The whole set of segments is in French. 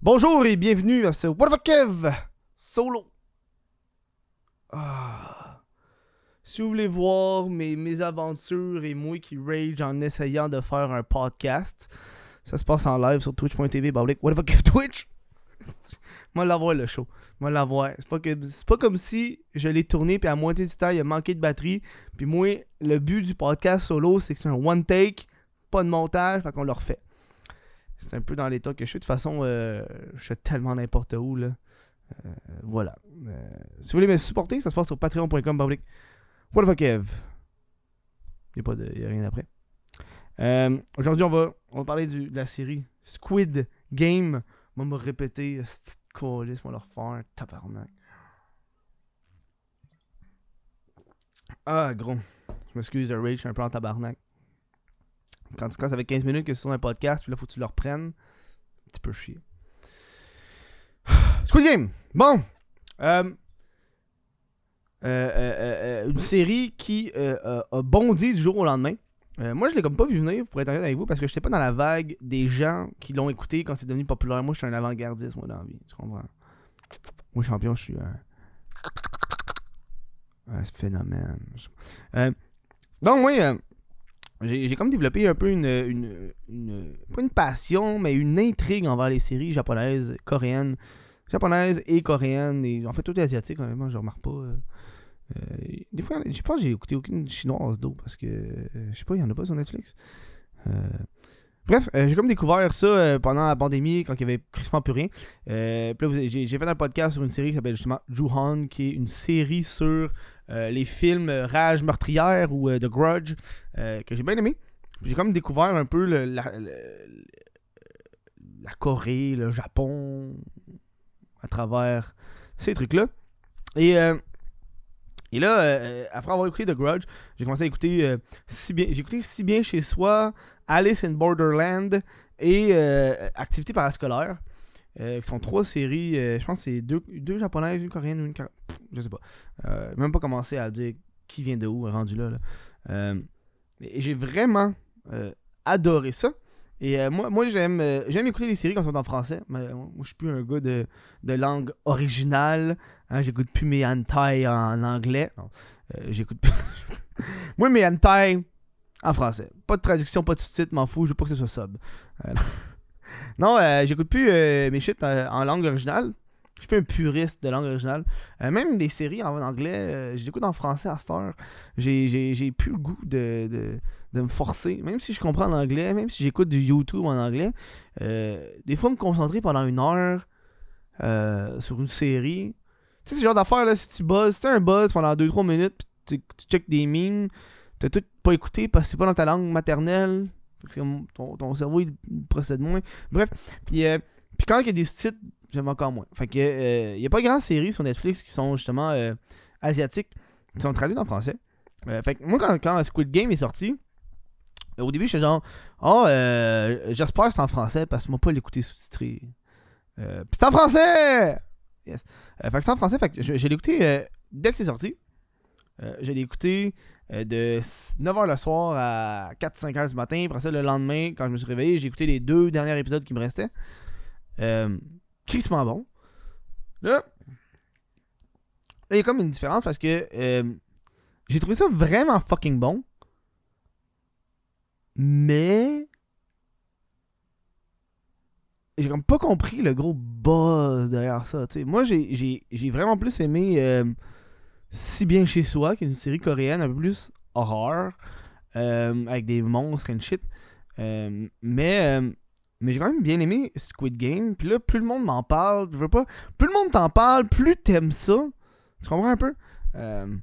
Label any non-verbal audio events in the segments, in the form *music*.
Bonjour et bienvenue à ce What the Kev solo. Ah. Si vous voulez voir mes, aventures et moi qui rage en essayant de faire un podcast, ça se passe en live sur twitch.tv What the Kev Twitch. *laughs* Moi l'avoir le show. Moi l'avoir. C'est pas, que, c'est pas comme si je l'ai tourné puis à moitié du temps il a manqué de batterie. Puis moi, le but du podcast solo, c'est que c'est un one take, pas de montage, fait qu'on le refait. C'est un peu dans l'état que je suis. De toute façon, euh, je suis tellement n'importe où. Là. Euh, voilà. Euh, si vous voulez me supporter, ça se passe sur patreon.com. What the fuck, Kev? Il n'y a, rien après. Aujourd'hui, on va, on va parler du, de la série Squid Game. On va me répéter. Colis, on va leur faire. Tabarnak. Ah, gros. Je m'excuse rage, je suis un peu en tabarnak. Quand, quand ça fait 15 minutes que c'est sur un podcast, puis là, faut que tu le reprennes. Un petit peu chier. *sighs* Squid Game! Bon! Euh, euh, euh, une série qui a bondi du jour au lendemain. moi, je l'ai comme pas vu venir, pour être honnête avec vous, parce que j'étais pas dans la vague des gens qui l'ont écouté quand c'est devenu populaire. Moi, je suis un avant-gardiste, moi, dans la vie. Tu comprends? Moi, champion, je suis un. un phénomène. donc, moi, j'ai comme développé un peu une, une, Pas une passion, mais une intrigue envers les séries japonaises, coréennes. Japonaises et coréennes, et en fait, toutes asiatiques, honnêtement, je remarque pas. Euh, euh, des fois, je pense que j'ai écouté aucune chinoise d'eau parce que. je sais pas, il y en a pas sur Netflix. Euh, bref, j'ai comme découvert ça pendant la pandémie, quand il y avait crispement plus rien. j'ai fait un podcast sur une série qui s'appelle justement Juhan, qui est une série sur euh, les films Rage meurtrière ou euh, The Grudge, euh, que j'ai bien aimé. J'ai comme découvert un peu la, Corée, le Japon, à travers ces trucs-là. Et, et là, après avoir écouté The Grudge, j'ai commencé à écouter si bien, j'ai écouté si bien chez soi, Alice in Borderland et Activité parascolaire. Qui sont trois séries, je pense que c'est deux, deux japonaises, une coréenne, une je sais pas. Euh, même pas commencé à dire qui vient de où, rendu là. Euh, et j'ai vraiment euh, adoré ça. Et moi, moi j'aime j'aime écouter les séries quand elles sont en français. Moi, je suis plus un gars de, langue originale. Hein, j'écoute plus mes hentai en anglais. j'écoute plus. *laughs* moi, mes hentai en français. Pas de traduction, pas de sous-titres, m'en fous, je veux pas que ce soit sub. Non, j'écoute plus mes shit en langue originale. Je suis un puriste de langue originale. Euh, même des séries en anglais, euh, j'écoute en français à cette heure. J'ai plus le goût de, me forcer. Même si je comprends l'anglais, même si j'écoute du YouTube en anglais, euh, des fois me concentrer pendant une heure sur une série. Tu sais, ce genre d'affaire là, si tu buzzes, si un buzz pendant 2-3 minutes, puis tu, check des memes, t'as tout pas écouté parce que c'est pas dans ta langue maternelle. Ton, ton, cerveau il procède moins. Bref, puis, puis quand il y a des sous-titres j'aime encore moins. Fait que, il euh, n'y a pas grand séries sur Netflix qui sont justement euh, asiatiques, qui sont traduites en français. Euh, fait que moi, quand, quand, Squid Game est sorti, au début, j'étais genre, oh, j'espère que c'est en français parce que moi, pas l'écouter sous-titré. Puis c'est en français! Yes. fait que c'est en français, fait que je, écouté dès que c'est sorti. je l'ai écouté de 9h le soir à 4-5h du matin. Après ça, le lendemain, quand je me suis réveillé, j'ai écouté les deux derniers épisodes qui me restaient. Euh, bon. Là, il y a comme une différence parce que euh, j'ai trouvé ça vraiment fucking bon. Mais. J'ai comme pas compris le gros buzz derrière ça. Moi, j'ai vraiment plus aimé euh, Si bien chez soi, qui est une série coréenne un peu plus horreur, euh, avec des monstres et shit. mais mais j'ai quand même bien aimé Squid Game. Puis là, plus le monde m'en parle, je veux pas. Plus le monde t'en parle, plus t'aimes ça. Tu comprends un peu? Euh...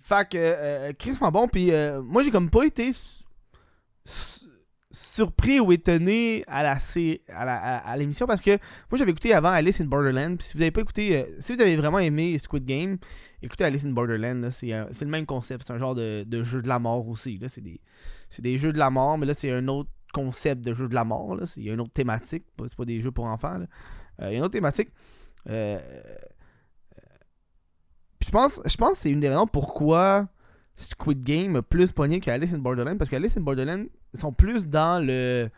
Fait que, euh, Chris bon. Puis euh, moi, j'ai comme pas été surpris ou étonné à la à l'émission parce que moi j'avais écouté avant Alice in Borderland puis si vous avez pas écouté euh, si vous avez vraiment aimé Squid Game écoutez Alice in Borderland c'est le même concept c'est un genre de, jeu de la mort aussi là c'est des c'est des jeux de la mort mais là c'est un autre concept de jeu de la mort. Là. Il y a une autre thématique. C'est pas des jeux pour enfants. Euh, il y a une autre thématique. Euh, je pense, je pense c'est une des raisons pourquoi Squid Game a plus pogné qu'Alice in Borderland. Parce qu'Alice in Borderland sont plus dans le,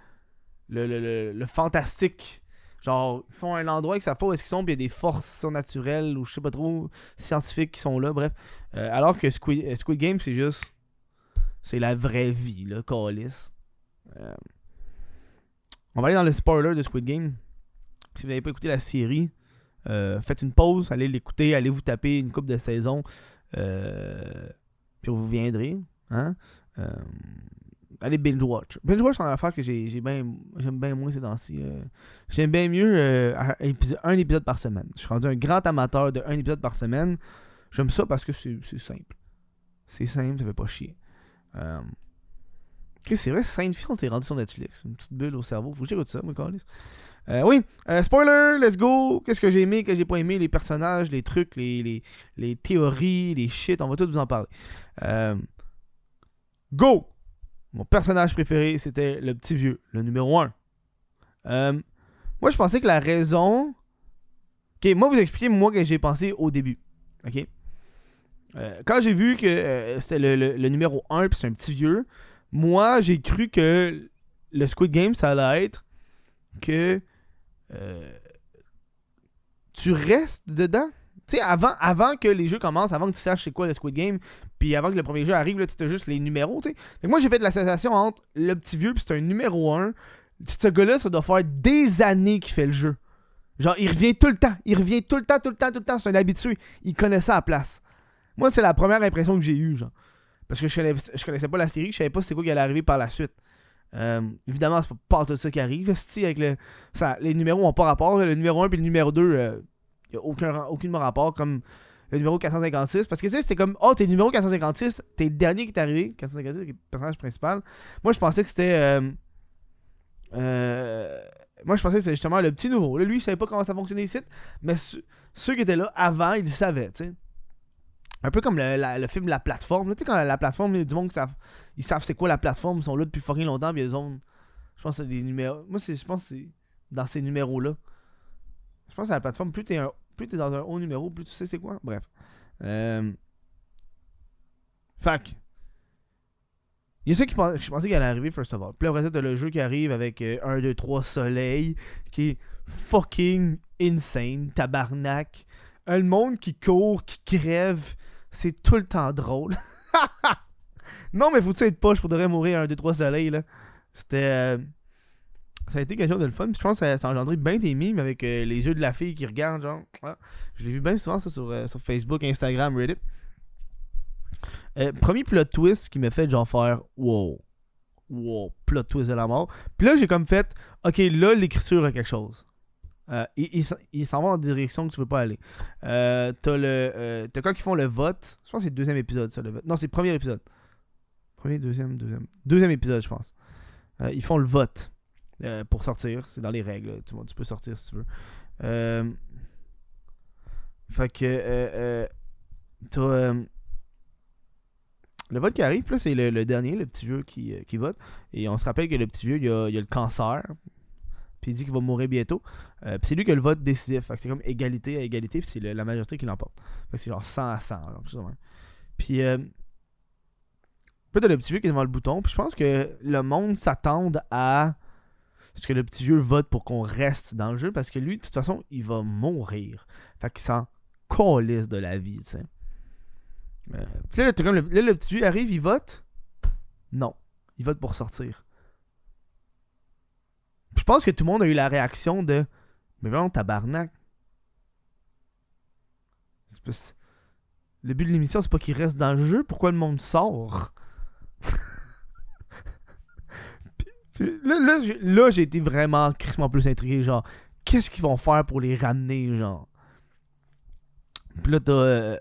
le, fantastique. Genre, ils sont à un endroit que ça où est-ce qu'ils sont, puis il y a des forces surnaturelles ou je sais pas trop, scientifiques qui sont là, bref. Euh, alors que Squid, euh, Squid Game, c'est juste. C'est la vraie vie, là, Callis. Euh, on va aller dans le spoiler de Squid Game. Si vous n'avez pas écouté la série, faites une pause, allez l'écouter, allez vous taper une coupe de saison. Puis vous viendrez. Hein? Euh, allez binge watch. Binge watch, c'est une affaire que j'ai, bien, j'aime bien moins ces temps-ci. euh. J'aime bien mieux euh, un épisode- par semaine. Je suis rendu un grand amateur de un épisode par semaine. J'aime ça parce que c'est, simple. C'est simple, ça fait pas chier. Euh, Chris, c'est vrai, Seinfeld, t'es rendu sur Netflix. Une petite bulle au cerveau. Faut que j'écoute ça, moi, câlisse. Euh, oui, euh, spoiler, let's go. Qu'est-ce que j'ai aimé, qu'est-ce que j'ai pas aimé, les personnages, les trucs, les, les, les théories, les shit, on va tout vous en parler. Euh, go! Mon personnage préféré, c'était le petit vieux, le numéro 1. moi, je pensais que la raison. Ok, moi, vous expliquez, moi, que j'ai pensé au début. Ok? Euh, quand j'ai vu que euh, c'était le, le- le numéro 1 puis c'est un petit vieux, moi, j'ai cru que le Squid Game, ça allait être que euh, tu restes dedans? Tu sais, avant, avant que les jeux commencent, avant que tu saches c'est quoi le Squid Game, puis avant que le premier jeu arrive, là, tu as juste les numéros, tu sais. Moi, j'ai fait de l'association entre le petit vieux puis c'est un numéro 1. Ce gars-là, ça doit faire des années qu'il fait le jeu. Genre, il revient tout le temps. Il revient tout le temps, tout le temps, tout le temps. C'est un habitué. Il connaît ça à la place. Moi, c'est la première impression que j'ai eue, genre. Parce que je connaissais, connaissais pas la série, je savais pas c'est quoi qui allait arriver par la suite. Euh, évidemment, c'est pas, tout ça qui arrive. avec les numéros ont pas rapport. Le numéro 1 puis le numéro 2, il n'y a aucun, aucun rapport. Comme le numéro 456. Parce que c'était comme, oh, t'es le numéro 456, t'es le dernier qui est arrivé. 456, qui est le personnage principal. Moi, je pensais que c'était. euh, euh, moi, je pensais que c'était justement le petit nouveau. Là, lui, il savait pas comment ça fonctionnait ici. Mais ceux qui étaient là avant, ils le savaient, tu sais. Un peu comme le, le film La Plateforme. Tu sais, quand la, la plateforme, il y a du monde qui savent, ils savent c'est quoi la plateforme, ils sont là depuis fucking longtemps, puis ils ont. Je pense que c'est des numéros. Moi, je pense que c'est dans ces numéros-là. Je pense que la plateforme, plus t'es plus t'es dans un haut numéro, plus tu sais c'est quoi. Bref. Euh... Que, Il y a ça qui je pensais qu'elle allait arriver, first of all. Puis après ça, t'as le jeu qui arrive avec 1, 2, 3 soleil, qui est fucking insane, tabarnak. Un monde qui court, qui crève, c'est tout le temps drôle. *laughs* non, mais faut-tu être poche pour devrait mourir 1, 2, 3 soleil, là? C'était. euh, Ça a été quelque chose de le fun. Puis je pense que ça, a engendré bien des mimes avec euh, les yeux de la fille qui regarde, genre. Je l'ai vu bien souvent, ça, sur, euh, sur Facebook, Instagram, Reddit. Premier plot twist qui m'a fait genre faire wow. Wow, plot twist de la mort. Puis là, j'ai comme fait, ok, là, l'écriture a quelque chose. Euh, il il s'en- va en direction que tu veux pas aller. Euh, t'as le. euh, t'as quand ils font le vote. Je pense que c'est le deuxième épisode, ça, le vote. Non, c'est le premier épisode. Premier, deuxième, deuxième. Deuxième épisode, je pense. Ils font le vote pour sortir. C'est dans les règles. Tu, tu peux sortir si tu veux. Fait que. T'as. le vote qui arrive, là, c'est le, le dernier, le petit vieux qui, qui vote. Et on se rappelle que le petit vieux, il a, il a le cancer. Puis il dit qu'il va mourir bientôt. Euh, puis c'est lui qui a le vote décisif. Fait que c'est comme égalité à égalité. Puis c'est la majorité qui l'emporte. Fait que c'est genre 100 à 100. genre, quelque chose de même. Puis. Euh, puis t'as le petit vieux qui est devant le bouton. Puis je pense que le monde s'attend à ce que le petit vieux vote pour qu'on reste dans le jeu. Parce que lui, de toute façon, il va mourir. Fait qu'il s'en calisse de la vie, tu sais. Euh, puis là, le, là, le petit vieux arrive, il vote? Non. Il vote pour sortir. Je pense que tout le monde a eu la réaction de Mais vraiment, tabarnak. Le but de l'émission, c'est pas qu'il reste dans le jeu. Pourquoi le monde sort? *laughs* Là, là, j'ai- été vraiment crissement plus intrigué. Genre, qu'est-ce qu'ils vont faire pour les ramener, genre? Puis là, t'as. euh,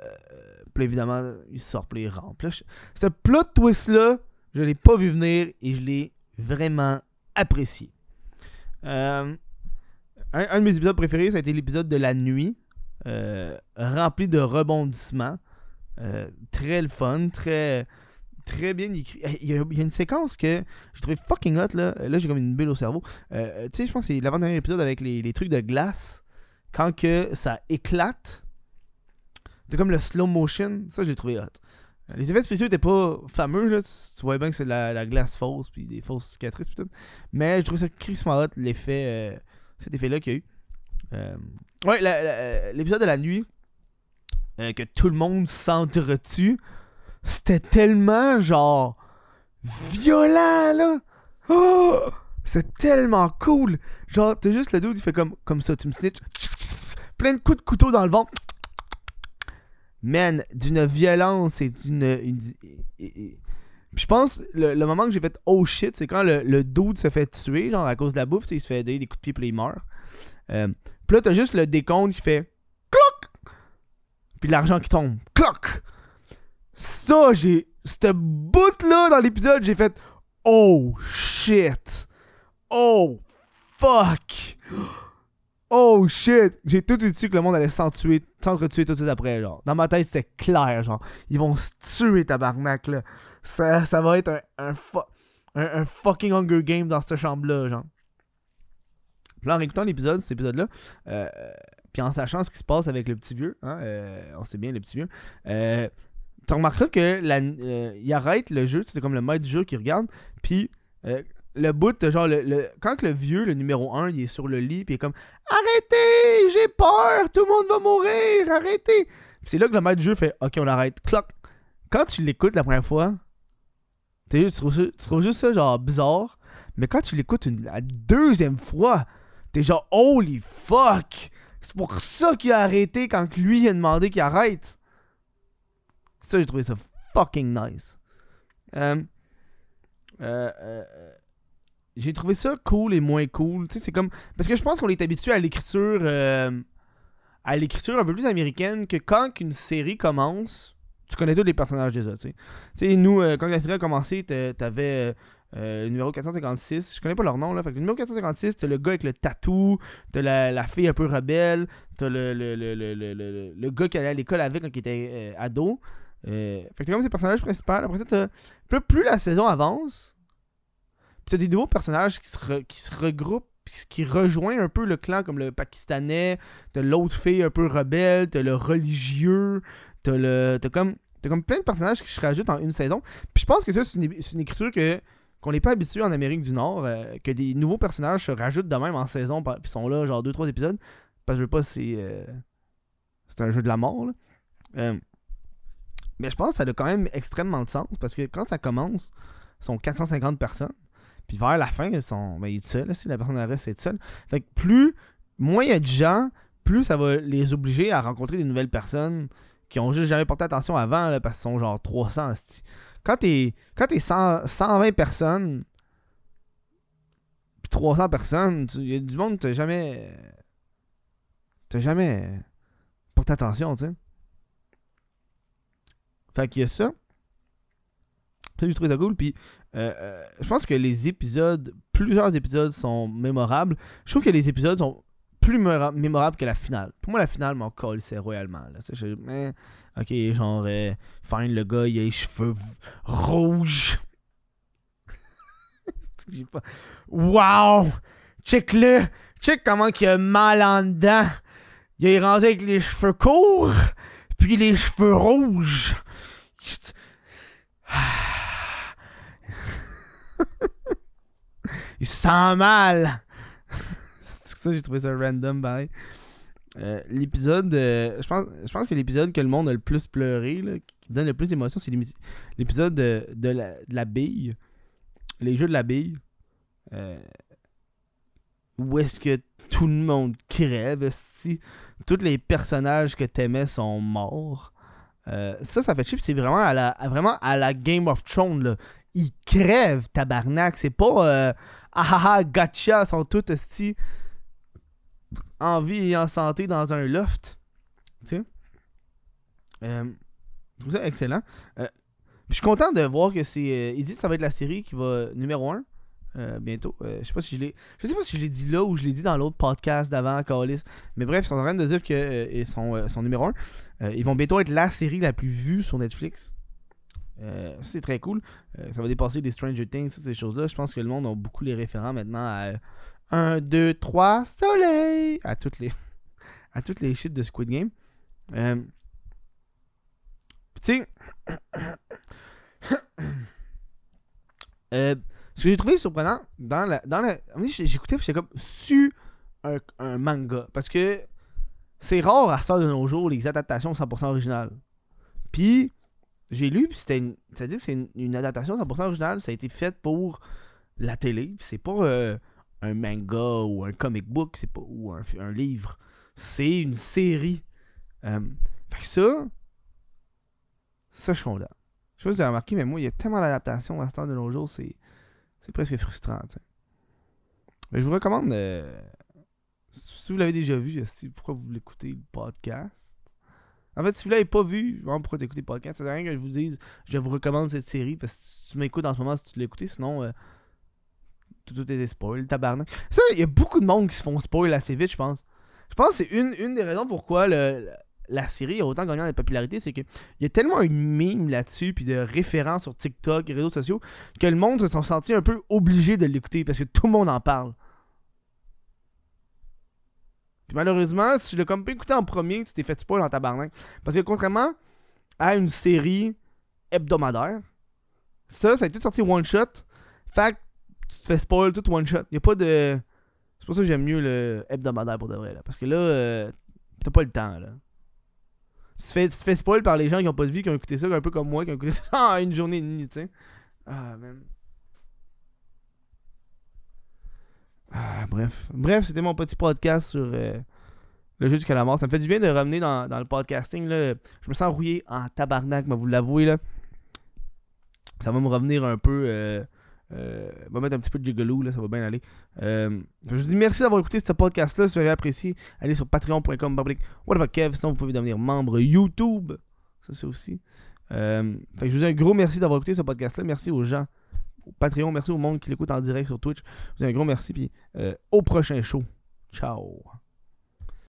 évidemment, ils sortent, puis. Là, je- ce plot twist-là, je l'ai pas vu venir et je l'ai vraiment apprécié. Euh, un, de mes épisodes préférés, ça a été l'épisode de la nuit, euh, rempli de rebondissements. Euh, très le fun, très, très bien écrit. Il y, a, une séquence que j'ai trouvé fucking hot. Là, là j'ai comme une bulle au cerveau. Tu sais, je pense que c'est l'avant-dernier épisode avec les, les trucs de glace. Quand que ça éclate, c'est comme le slow motion. Ça, j'ai trouvé hot. Euh, Les effets spéciaux étaient pas fameux, là. Tu, vois bien que c'est de la, la glace fausse, puis des fausses cicatrices, puis tout. Mais je trouve ça crissement hot, l'effet, euh, cet effet-là qu'il y a eu. Euh, ouais, la- l'épisode de la nuit, euh, que tout le monde s'entretue, c'était tellement genre violent là. Oh! c'est tellement cool. Genre, t'as juste le dude, il fait comme, comme ça, tu me snitch. Plein de coups de couteau dans le ventre. Man, d'une violence et d'une. une- je pense, le, moment que j'ai fait oh shit, c'est quand le, le se fait tuer, genre à cause de la bouffe, il se fait des coups de pied puis il meurt. Euh, puis là, t'as juste le décompte qui fait cloc! Puis l'argent qui tombe. Cloc! Ça, j'ai. Cette bout-là dans l'épisode, j'ai fait Oh shit! Oh fuck! Oh shit! J'ai tout dessus que le monde allait s'entretuer, s'entretuer tout de suite après, genre. Dans ma tête, c'était clair, genre. Ils vont se tuer, tabarnak, là. Ça, ça va être un, un, fu- un, un fucking Hunger Game dans cette chambre-là, genre. Puis en écoutant l'épisode, cet épisode-là, euh, puis en sachant ce qui se passe avec le petit vieux, hein, euh, on sait bien le petit vieux, euh, tu remarqueras que la, euh, il arrête le jeu, c'est comme le maître du jeu qui regarde, puis euh, le bout, de genre, le, le- quand que le vieux, le numéro 1, il est sur le lit, puis il est comme Arrêtez, j'ai peur, tout le monde va mourir, arrêtez. C'est là que le maître du jeu fait Ok, on arrête, cloc. Quand tu l'écoutes la première fois, tu, trouves, tu juste ça genre bizarre, mais quand tu l'écoutes la deuxième fois, t'es genre Holy fuck! C'est pour ça qu'il a arrêté quand lui a demandé qu'il arrête. Ça, j'ai trouvé ça fucking nice. Euh, euh, euh, j'ai trouvé ça cool et moins cool. Tu sais, c'est comme. Parce que je pense qu'on est habitué à l'écriture. euh, à l'écriture un peu plus américaine que quand une série commence, tu connais tous les personnages déjà, tu sais. Tu sais, nous, euh, quand la série a commencé, t'a- t'avais euh, le numéro 456. Je connais pas leur nom, là. Fait que le numéro 456, t'as le gars avec le tatou, t'as la, la fille un peu rebelle, t'as le, le, le, le, le, gars qui allait à l'école avec quand il était ado. Fait que t'as comme ces personnages principaux. Après ça, t'as. Plus, plus la saison avance, puis t'as des nouveaux personnages qui se, re- qui se regroupent, qui rejoignent un peu le clan, comme le Pakistanais, t'as l'autre fille un peu rebelle, t'as le religieux, t'as le. T'as comme. T'as comme plein de personnages qui se rajoutent en une saison. Puis je pense que ça, c'est une, écriture que qu'on n'est pas habitué en Amérique du Nord, euh, que des nouveaux personnages se rajoutent de même en saison, puis sont là genre 2-3 épisodes. Parce que je veux pas, c'est. euh, c'est un jeu de la mort, là. Euh, mais je pense que ça a quand même extrêmement de sens, parce que quand ça commence, sont 450 personnes. Puis vers la fin, ils sont. Ben, il est tout seul, là, si la personne reste est seule. Fait que plus. Moins il y a de gens, plus ça va les obliger à rencontrer des nouvelles personnes qui ont juste jamais porté attention avant, là, parce qu'ils sont genre 300. esti. Quand t'es quand t'es 100 120 personnes, puis 300 personnes, il y a du monde que t'as jamais. T'as jamais porté attention, tu sais. Fait qu'il y a ça. Ça, j'ai trouvé ça cool. Puis, euh, euh, je pense que les épisodes, plusieurs épisodes sont mémorables. Je trouve que les épisodes sont plus mémora- mémorables que la finale. Pour moi, la finale m'en colle, c'est royalement. Là. Je- ok, genre, euh, fine, le gars, il a les cheveux rouges. *laughs* J'ai pas- Wow! Check-le! Check comment il a mal en dedans. Il est rendu avec les cheveux courts, puis les cheveux rouges. *laughs* Il se sent mal. *laughs* C'est ça, j'ai trouvé ça random, pareil. Euh, l'épisode, euh, je pense, je pense que l'épisode que le monde a le plus pleuré, qui donne le plus d'émotion, c'est l'épisode de, de la, de la bille. Les jeux de la bille. Euh, où est-ce que tout le monde crève si? Tous les personnages que t'aimais sont morts. Ça, ça fait puis C'est vraiment à la, vraiment à la Game of Thrones. Là. Ils crèvent, tabarnak. C'est pas euh, ah ah ah, gotcha. Sont tous esti, en vie et en santé dans un loft. Tu sais? Euh, je trouve ça excellent. Euh, je suis content de voir que c'est. euh, ils disent que ça va être la série qui va numéro 1 bientôt. Je sais pas si je l'ai. Je sais pas si je l'ai dit là ou je l'ai dit dans l'autre podcast d'avant, Calis. Mais bref, ils sont en train de dire qu'ils sont, sont numéro 1. ils vont bientôt être la série la plus vue sur Netflix. Euh, c'est très cool. Euh, ça va dépasser des Stranger Things, toutes ces choses-là. Je pense que le monde a beaucoup les référents maintenant à 1, 2, 3, soleil à toutes les *laughs* à toutes les shit de Squid Game. Euh, tu sais, *coughs* ce que j'ai trouvé surprenant dans la. Dans la j'écoutais, j'étais comme. Su un, un manga. Parce que c'est rare à ça de nos jours les adaptations 100% originales. Puis, j'ai lu, puis c'était une. C'est-à-dire que c'est une, adaptation 100% originale, ça a été fait pour la télé. C'est pas euh, un manga ou un comic book, c'est pas ou un, livre. C'est une série. Euh, fait que ça, ça je suis content. Je sais pas si vous avez remarqué, mais moi, il y a tellement d'adaptations à ce temps de nos jours, c'est, c'est presque frustrant. Mais je vous recommande, euh, si vous l'avez déjà vu, pourquoi vous l'écoutez le podcast. En fait, si vous l'avez pas vu, vraiment pourquoi t'écoutez le podcast, à rien que je vous dise, je vous recommande cette série, parce que si tu m'écoutes en ce moment, si tu l'as écouté, sinon, euh, tout, tout était spoil, tabarnak. Ça, il y a beaucoup de monde qui se font spoil assez vite, je pense. Je pense que c'est une, une des raisons pourquoi la série a autant gagné en popularité, c'est qu'il y a tellement une mime là-dessus, puis de références sur TikTok et réseaux sociaux, que le monde se sont sentis un peu obligés de l'écouter, parce que tout le monde en parle. Malheureusement, si tu l'as comme pas écouté en premier, tu t'es fait spoil en tabarnak. Parce que contrairement à une série hebdomadaire, ça, ça a été sorti one shot. Fait que tu te fais spoil tout one shot. Y a pas de. C'est pour ça que j'aime mieux le hebdomadaire pour de vrai. Là. Parce que là, euh, t'as pas le temps. là. Tu te, fais, tu te fais spoil par les gens qui ont pas de vie, qui ont écouté ça, un peu comme moi, qui ont écouté ça *laughs* en une journée et demie, tu sais. Ah, man. Ah, bref. Bref, c'était mon petit podcast sur euh, le jeu du calamar. Ça me fait du bien de revenir dans, le podcasting. Là. Je me sens rouillé en tabarnak, mais vous l'avouez. là. Ça va me revenir un peu. Euh, euh, va mettre un petit peu de gigolo, là, ça va bien aller. Euh, je vous dis merci d'avoir écouté ce podcast-là. Si vous avez apprécié, allez sur patreon.com. Kev. Sinon, vous pouvez devenir membre YouTube. Ça, c'est aussi. Fait je vous dis un gros merci d'avoir écouté ce podcast-là. Merci aux gens au Patreon. Merci au monde qui l'écoute en direct sur Twitch. Vous dis un gros merci. Puis euh, au prochain show. Ciao.